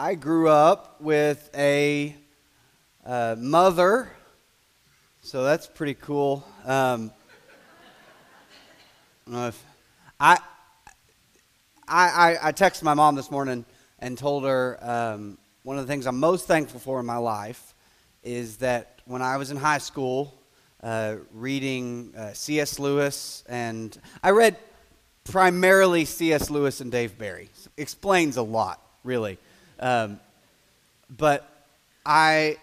I grew up with a uh, mother, so that's pretty cool. Um, I, I, I, I texted my mom this morning and told her um, one of the things I'm most thankful for in my life is that when I was in high school, uh, reading uh, C.S. Lewis, and I read primarily C.S. Lewis and Dave Barry. Explains a lot, really. Um, but I,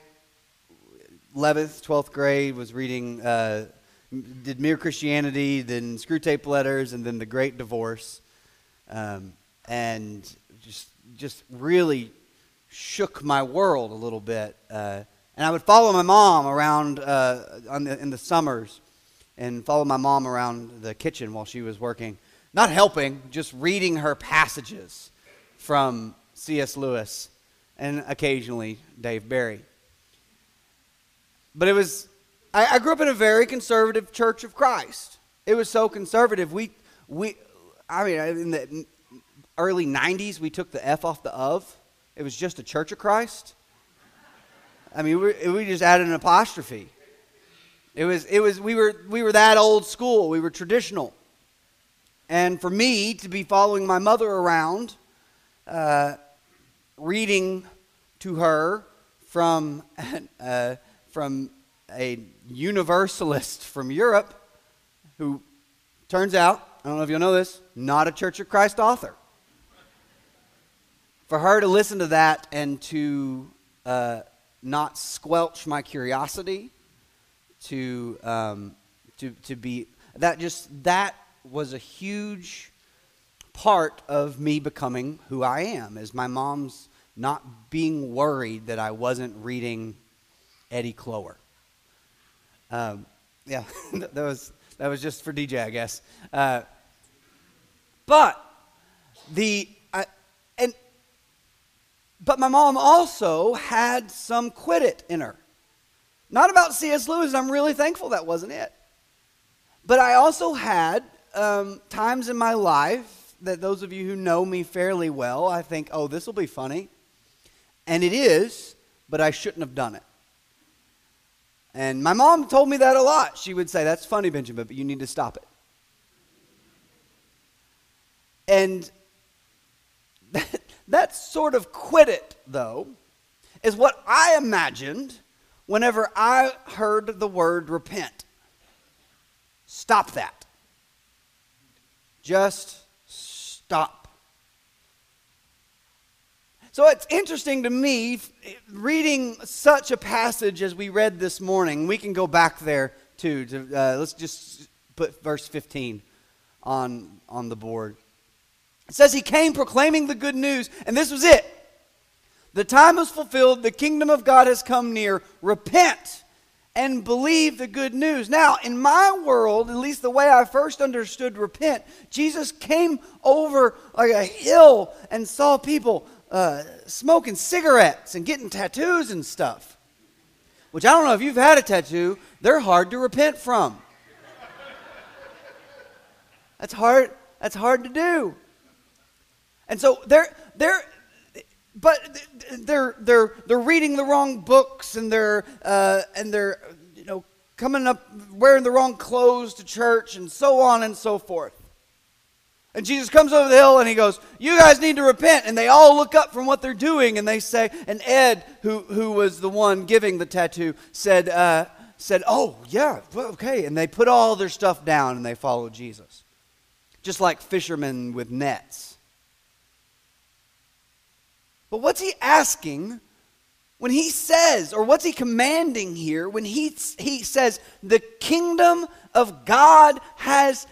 11th, 12th grade, was reading, uh, did Mere Christianity, then Screwtape Letters, and then The Great Divorce. Um, and just, just really shook my world a little bit. Uh, and I would follow my mom around uh, the, in the summers and follow my mom around the kitchen while she was working. Not helping, just reading her passages from C.S. Lewis and occasionally Dave Barry. But it was, I, I grew up in a very conservative church of Christ. It was so conservative. We, we, I mean, in the early 90s, we took the F off the of. It was just a church of Christ. I mean, we, we just added an apostrophe. It was, it was, we were, we were that old school. We were traditional. And for me to be following my mother around, uh, reading to her from, uh, from a universalist from Europe who turns out, I don't know if you'll know this, not a Church of Christ author. For her to listen to that and to uh, not squelch my curiosity, to, um, to, to be, that just, that was a huge part of me becoming who I am, is my mom's not being worried that I wasn't reading Eddie Clower. Um, yeah, that was that was just for DJ, I guess. Uh, but the I, and but my mom also had some quit it in her. Not about C.S. Lewis. I'm really thankful that wasn't it. But I also had um, times in my life that those of you who know me fairly well, I think, oh, this will be funny. And it is, but I shouldn't have done it. And my mom told me that a lot. She would say, That's funny, Benjamin, but you need to stop it. And that, that sort of quit it, though, is what I imagined whenever I heard the word repent. Stop that. Just stop. So it's interesting to me, reading such a passage as we read this morning. We can go back there too. To, uh, let's just put verse 15 on, on the board. It says, He came proclaiming the good news, and this was it. The time is fulfilled, the kingdom of God has come near. Repent and believe the good news. Now, in my world, at least the way I first understood repent, Jesus came over like a hill and saw people uh, smoking cigarettes and getting tattoos and stuff. Which I don't know if you've had a tattoo, they're hard to repent from. That's hard. That's hard to do. And so they're they're but they're they're they're reading the wrong books and they're uh, and they're you know coming up wearing the wrong clothes to church and so on and so forth. And Jesus comes over the hill and he goes, "You guys need to repent." And they all look up from what they're doing and they say, and Ed, who who was the one giving the tattoo, said uh, said, "Oh yeah, okay." And they put all their stuff down and they follow Jesus, just like fishermen with nets. But what's he asking when he says, or what's he commanding here when he, he says, the kingdom of God has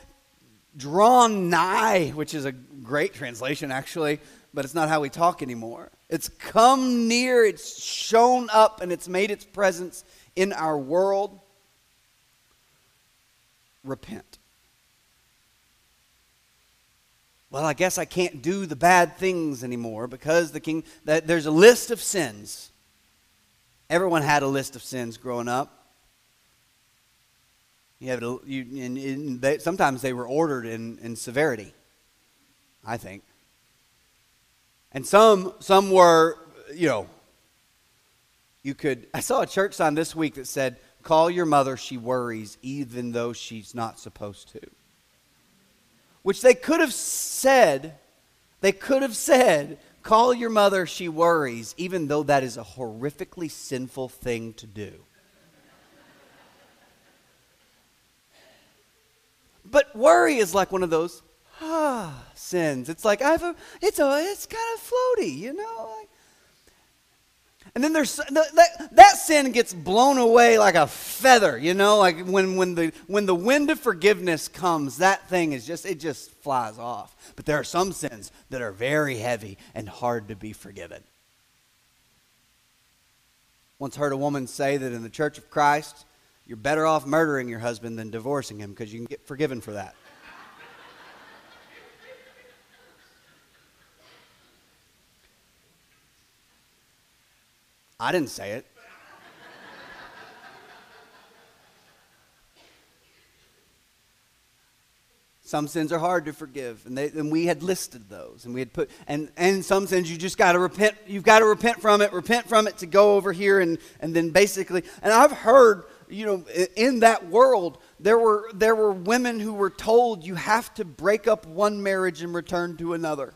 drawn nigh, which is a great translation actually, but it's not how we talk anymore. It's come near, it's shown up, and it's made its presence in our world. Repent. Well, I guess I can't do the bad things anymore because the king, that there's a list of sins. Everyone had a list of sins growing up. You have to, you, and, and they, sometimes they were ordered in, in severity, I think. And some, some were you know, you could. I saw a church sign this week that said, Call your mother, she worries, even though she's not supposed to. Which they could have said, they could have said, Call your mother, she worries, even though that is a horrifically sinful thing to do. But worry is like one of those ah, sins. It's like I have a, it's a, it's kind of floaty, you know. Like, and then there's that, that sin gets blown away like a feather, you know, like when, when, the, when the wind of forgiveness comes, that thing is just, it just flies off. But there are some sins that are very heavy and hard to be forgiven. Once heard a woman say that in the Church of Christ, you're better off murdering your husband than divorcing him because you can get forgiven for that. I didn't say it. Some sins are hard to forgive, and, they, and we had listed those, and we had put, and, and some sins you just got to repent. You've got to repent from it, repent from it to go over here, and, and then basically, and I've heard, you know, in that world, there were there were women who were told you have to break up one marriage and return to another.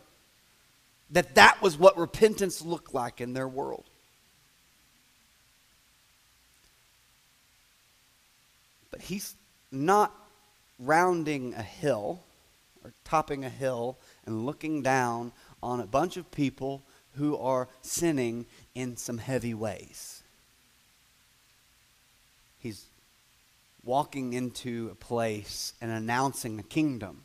That that was what repentance looked like in their world. But he's not rounding a hill or topping a hill and looking down on a bunch of people who are sinning in some heavy ways. He's walking into a place and announcing a kingdom.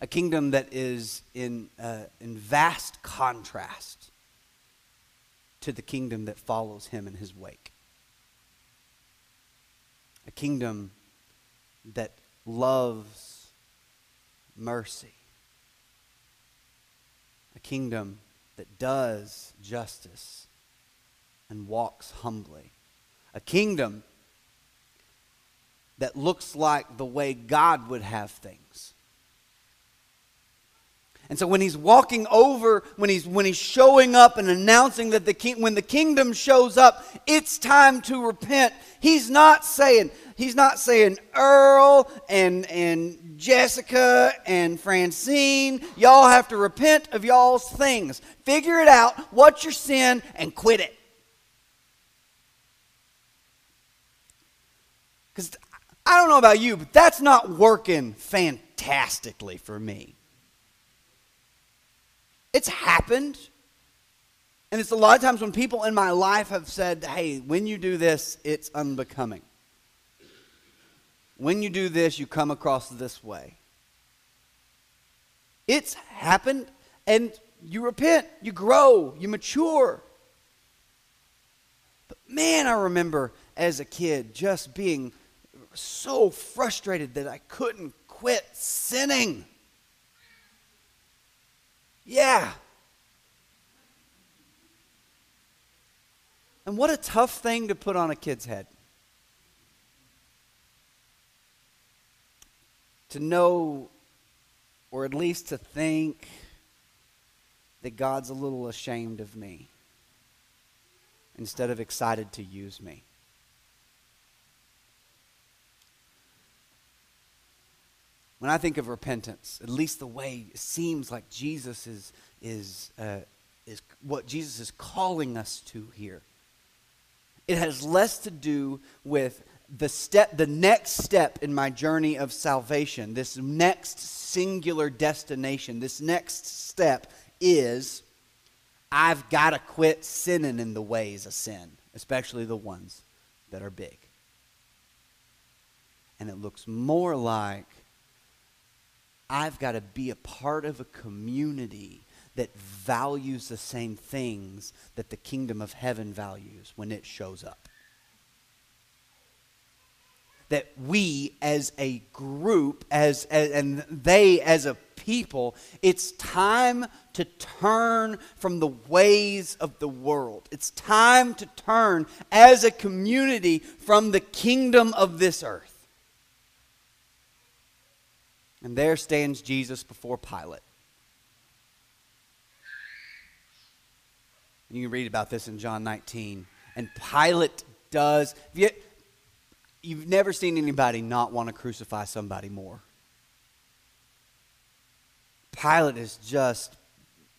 A kingdom that is in, uh, in vast contrast to the kingdom that follows him in his wake a kingdom that loves mercy, a kingdom that does justice and walks humbly, a kingdom that looks like the way God would have things. And so when he's walking over, when he's when he's showing up and announcing that the king when the kingdom shows up, it's time to repent. He's not saying, he's not saying Earl and and Jessica and Francine, y'all have to repent of y'all's things. Figure it out, what's your sin, and quit it. Because I don't know about you, but that's not working fantastically for me. It's happened. And it's a lot of times when people in my life have said, hey, when you do this, it's unbecoming. When you do this, you come across this way. It's happened, and you repent, you grow, you mature. But man, I remember as a kid just being so frustrated that I couldn't quit sinning. Yeah. And what a tough thing to put on a kid's head. To know, or at least to think, that God's a little ashamed of me instead of excited to use me. When I think of repentance, at least the way it seems like Jesus is, is, uh, is what Jesus is calling us to here, it has less to do with the step the next step in my journey of salvation this next singular destination this next step is i've got to quit sinning in the ways of sin especially the ones that are big. And it looks more like I've got to be a part of a community that values the same things that the kingdom of heaven values when it shows up. That we as a group, as, as, and they as a people, it's time to turn from the ways of the world. It's time to turn as a community from the kingdom of this earth. And there stands Jesus before Pilate. You can read about this in John 19. And Pilate does. You, you've never seen anybody not want to crucify somebody more. Pilate is just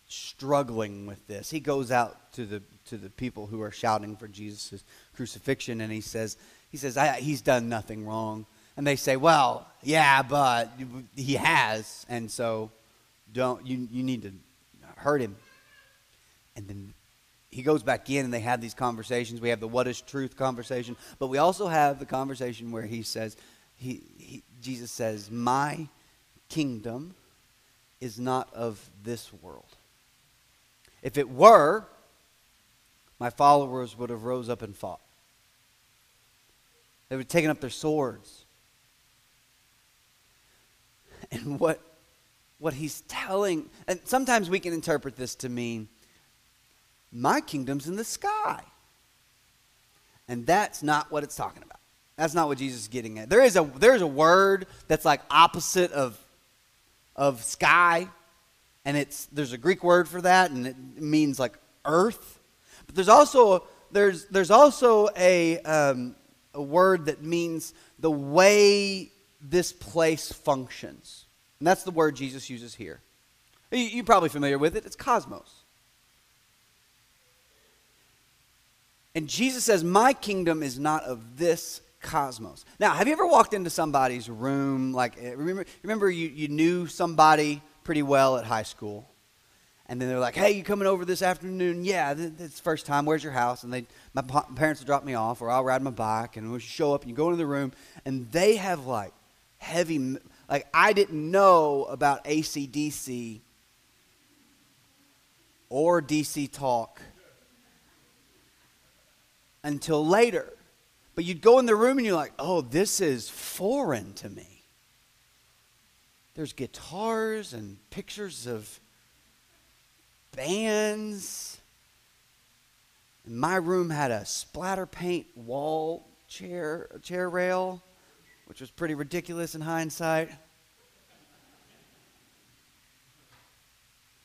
struggling with this. He goes out to the to the people who are shouting for Jesus' crucifixion, and he says, he says, he's done nothing wrong. And they say, well, yeah, but he has, and so don't you you need to hurt him. And then he goes back in, and they have these conversations. We have the what is truth conversation, but we also have the conversation where he says, he, he Jesus says, my kingdom is not of this world. If it were, my followers would have rose up and fought. They would have taken up their swords. And what, what he's telling, and sometimes we can interpret this to mean, my kingdom's in the sky. And that's not what it's talking about. That's not what Jesus is getting at. There is a, there is a word that's like opposite of, of sky, and it's, there's a Greek word for that, and it means like earth. But there's also there's there's also a um, a word that means the way this place functions, and that's the word Jesus uses here. You, you're probably familiar with it. It's cosmos. And Jesus says, My kingdom is not of this cosmos. Now, have you ever walked into somebody's room? Like, eh, remember, remember you, you knew somebody pretty well at high school, and then they're like, "Hey, you coming over this afternoon?" Yeah, it's first time. Where's your house? And they, my parents will drop me off, or I'll ride my bike, and we'll show up. And you go into the room, and they have like heavy, like I didn't know about ACDC or DC Talk until later. But you'd go in the room, and you're like, "Oh, this is foreign to me." There's guitars and pictures of bands. My room had a splatter paint wall chair chair rail, which was pretty ridiculous in hindsight.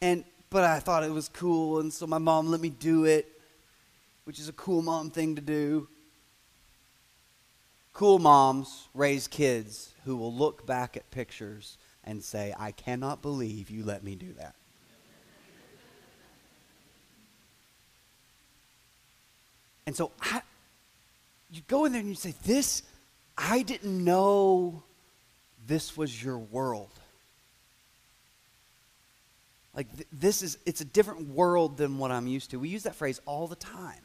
And but I thought it was cool, and so my mom let me do it, which is a cool mom thing to do. Cool moms raise kids who will look back at pictures and say, I cannot believe you let me do that. And so I, you go in there and you say, This, I didn't know this was your world. Like, th- this is, it's a different world than what I'm used to. We use that phrase all the time.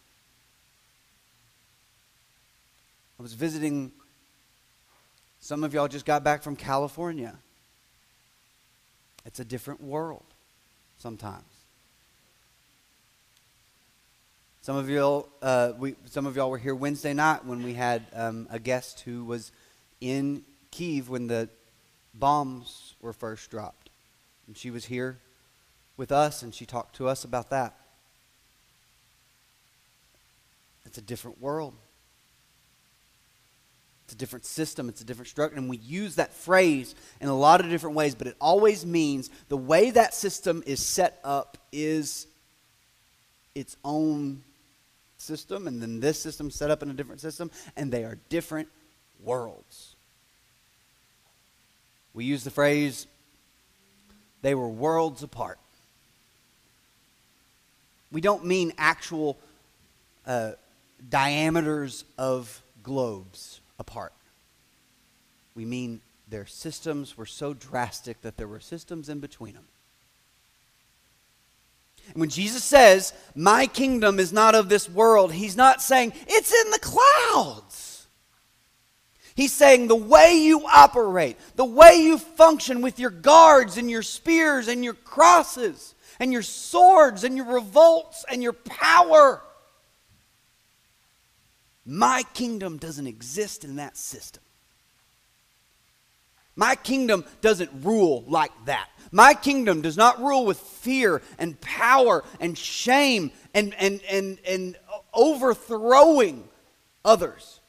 I was visiting, some of y'all just got back from California. It's a different world sometimes. Some of y'all, uh, we, some of y'all were here Wednesday night when we had um, a guest who was in Kiev when the bombs were first dropped, and she was here with us, and she talked to us about that. It's a different world. It's a different system. It's a different structure. And we use that phrase in a lot of different ways, but it always means the way that system is set up is its own system, and then this system set up in a different system, and they are different worlds. We use the phrase, they were worlds apart. We don't mean actual uh, diameters of globes apart. We mean their systems were so drastic that there were systems in between them. When Jesus says, My kingdom is not of this world, he's not saying it's in the clouds. He's saying the way you operate, the way you function with your guards and your spears and your crosses and your swords and your revolts and your power. My kingdom doesn't exist in that system. My kingdom doesn't rule like that. My kingdom does not rule with fear and power and shame and, and, and, and overthrowing others.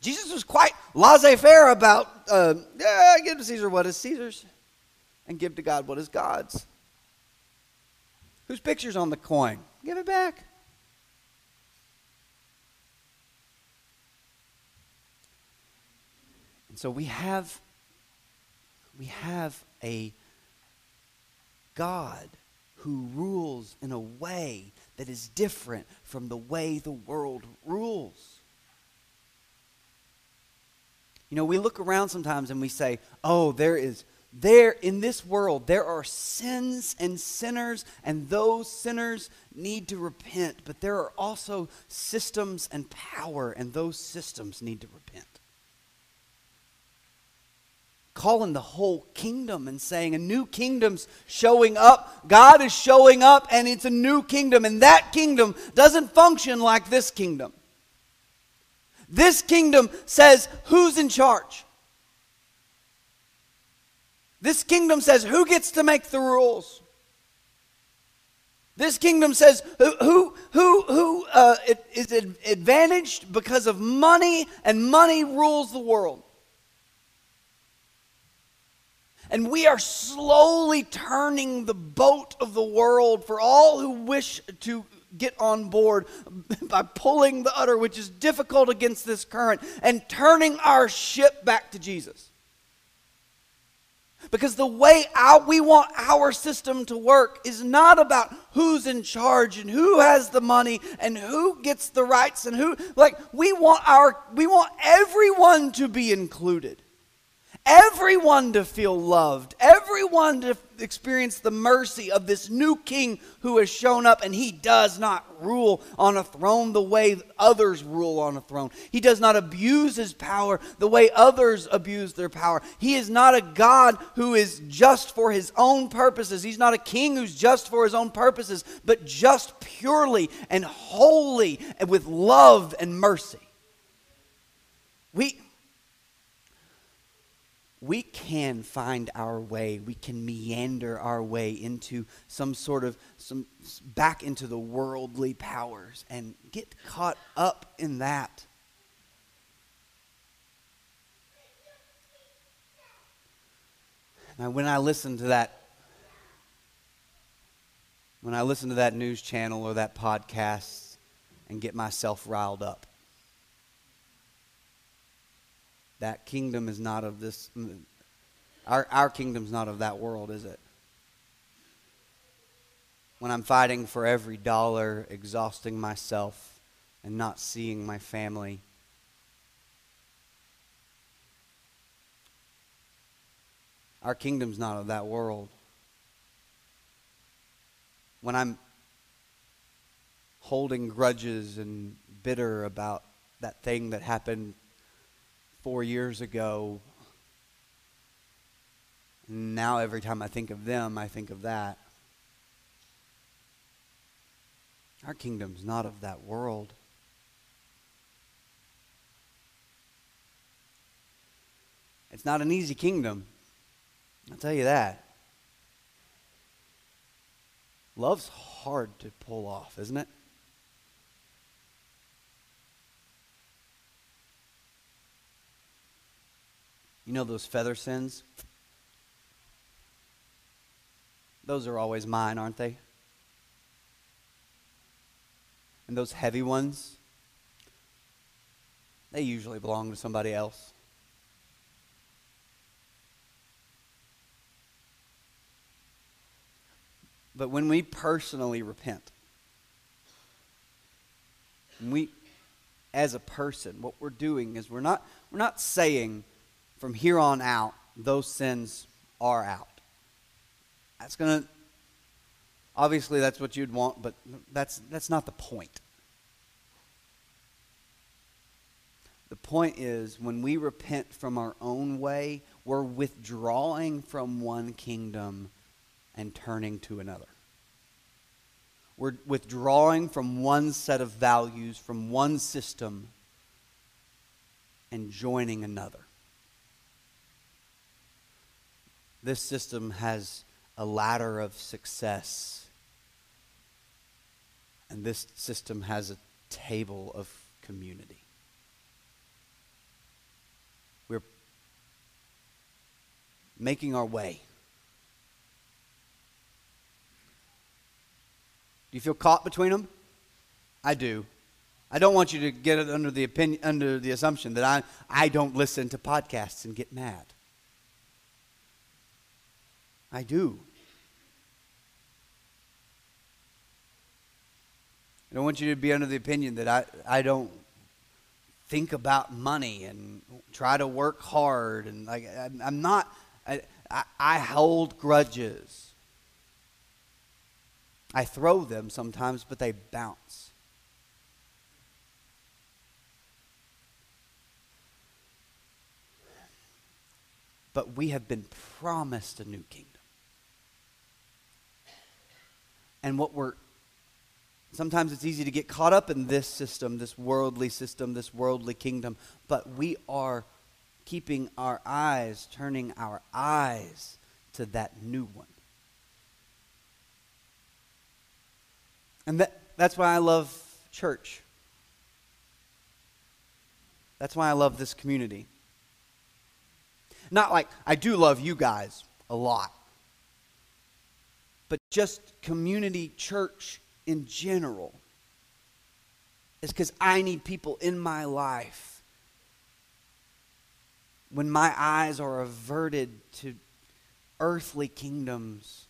Jesus was quite laissez faire about, uh, yeah, give to Caesar what is Caesar's and give to God what is God's. Whose picture's on the coin? Give it back. So we have we have a God who rules in a way that is different from the way the world rules. You know, we look around sometimes and we say, "Oh, there is there in this world there are sins and sinners and those sinners need to repent but there are also systems and power and those systems need to repent calling the whole kingdom and saying a new kingdom's showing up god is showing up and it's a new kingdom and that kingdom doesn't function like this kingdom this kingdom says who's in charge this kingdom says who gets to make the rules. This kingdom says who who who, uh, is advantaged because of money, and money rules the world. And we are slowly turning the boat of the world for all who wish to get on board by pulling the udder, which is difficult against this current, and turning our ship back to Jesus. Because the way our, we want our system to work is not about who's in charge and who has the money and who gets the rights and who like we want our we want everyone to be included everyone to feel loved, everyone to experience the mercy of this new king who has shown up, and he does not rule on a throne the way others rule on a throne. He does not abuse his power the way others abuse their power. He is not a God who is just for his own purposes. He's not a king who's just for his own purposes, but just purely and wholly and with love and mercy. We we can find our way. We can meander our way into some sort of some back into the worldly powers and get caught up in that. Now when i listen to that when i listen to that news channel or that podcast and get myself riled up that kingdom is not of this. Our, our kingdom's not of that world, is it? When I'm fighting for every dollar, exhausting myself, and not seeing my family. Our kingdom's not of that world. When I'm holding grudges and bitter about that thing that happened four years ago. Now, every time I think of them, I think of that. Our kingdom's not of that world. It's not an easy kingdom. I'll tell you that. Love's hard to pull off, isn't it? You know those feather sins? Those are always mine, aren't they? And those heavy ones, they usually belong to somebody else. But when we personally repent, we, as a person, what we're doing is we're not, we're not saying, from here on out, those sins are out. That's going to, obviously, that's what you'd want, but that's, that's not the point. The point is, when we repent from our own way, we're withdrawing from one kingdom and turning to another. We're withdrawing from one set of values, from one system, and joining another. This system has a ladder of success, and this system has a table of community. We're making our way. Do you feel caught between them? I do. I don't want you to get it under the opinion, under the assumption that I, I don't listen to podcasts and get mad. I do. I don't want you to be under the opinion that I, I don't think about money and try to work hard and like I'm, I'm not I, I, hold grudges. I throw them sometimes, but they bounce. But we have been promised a new kingdom. And what we're Sometimes it's easy to get caught up in this system, this worldly system, this worldly kingdom, but we are keeping our eyes, turning our eyes to that new one. And that, that's why I love church. That's why I love this community. Not like I do love you guys a lot, just community church in general is because I need people in my life when my eyes are averted to earthly kingdoms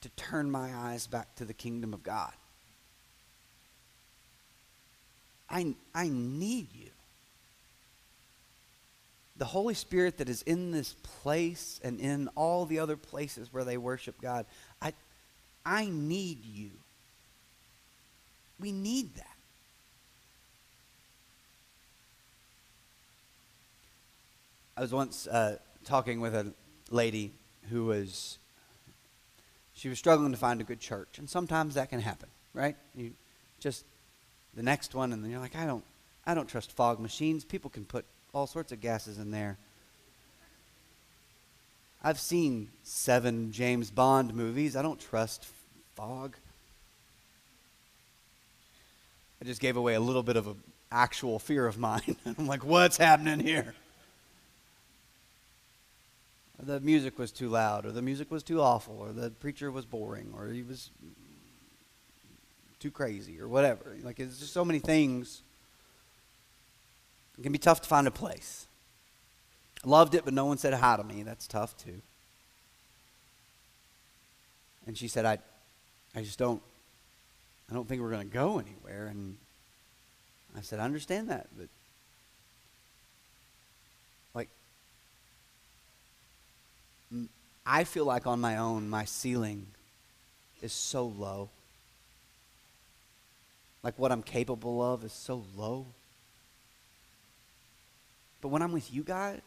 to turn my eyes back to the kingdom of God. I, I need you. The Holy Spirit that is in this place and in all the other places where they worship God, I, I need you. We need that. I was once uh, talking with a lady who was she was struggling to find a good church, and sometimes that can happen, right? You just the next one, and then you're like, I don't, I don't trust fog machines. People can put all sorts of gases in there. I've seen seven James Bond movies. I don't trust fog. I just gave away a little bit of an actual fear of mine. I'm like, what's happening here? the music was too loud, or the music was too awful, or the preacher was boring, or he was too crazy, or whatever. Like, it's just so many things. It can be tough to find a place. Loved it, but no one said hi to me. That's tough, too. And she said, I, I just don't I don't think we're going to go anywhere. And I said, I understand that, but like, I feel like on my own, my ceiling is so low. Like what I'm capable of is so low. But when I'm with you guys,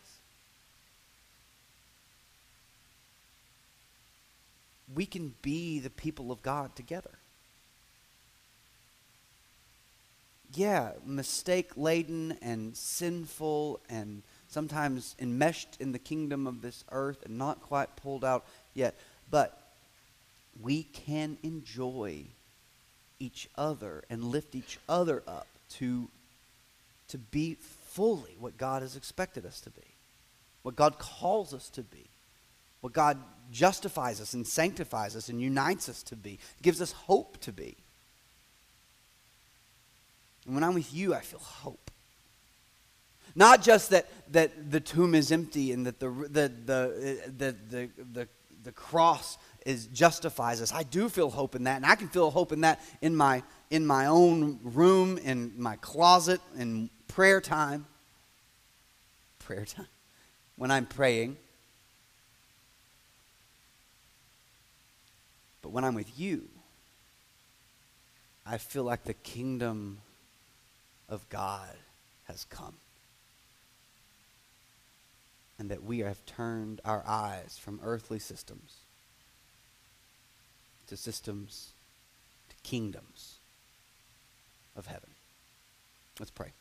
we can be the people of God together. yeah, mistake laden and sinful and sometimes enmeshed in the kingdom of this earth and not quite pulled out yet. But we can enjoy each other and lift each other up to, to be fully what God has expected us to be, what God calls us to be, what God justifies us and sanctifies us and unites us to be, gives us hope to be. And when I'm with you, I feel hope. Not just that, that the tomb is empty and that the, the, the, the, the, the, cross is, justifies us. I do feel hope in that. And I can feel hope in that in my, in my own room, in my closet, in prayer time. Prayer time. When I'm praying. But when I'm with you, I feel like the kingdom of God has come. And that we have turned our eyes from earthly systems to systems, to kingdoms of heaven. Let's pray.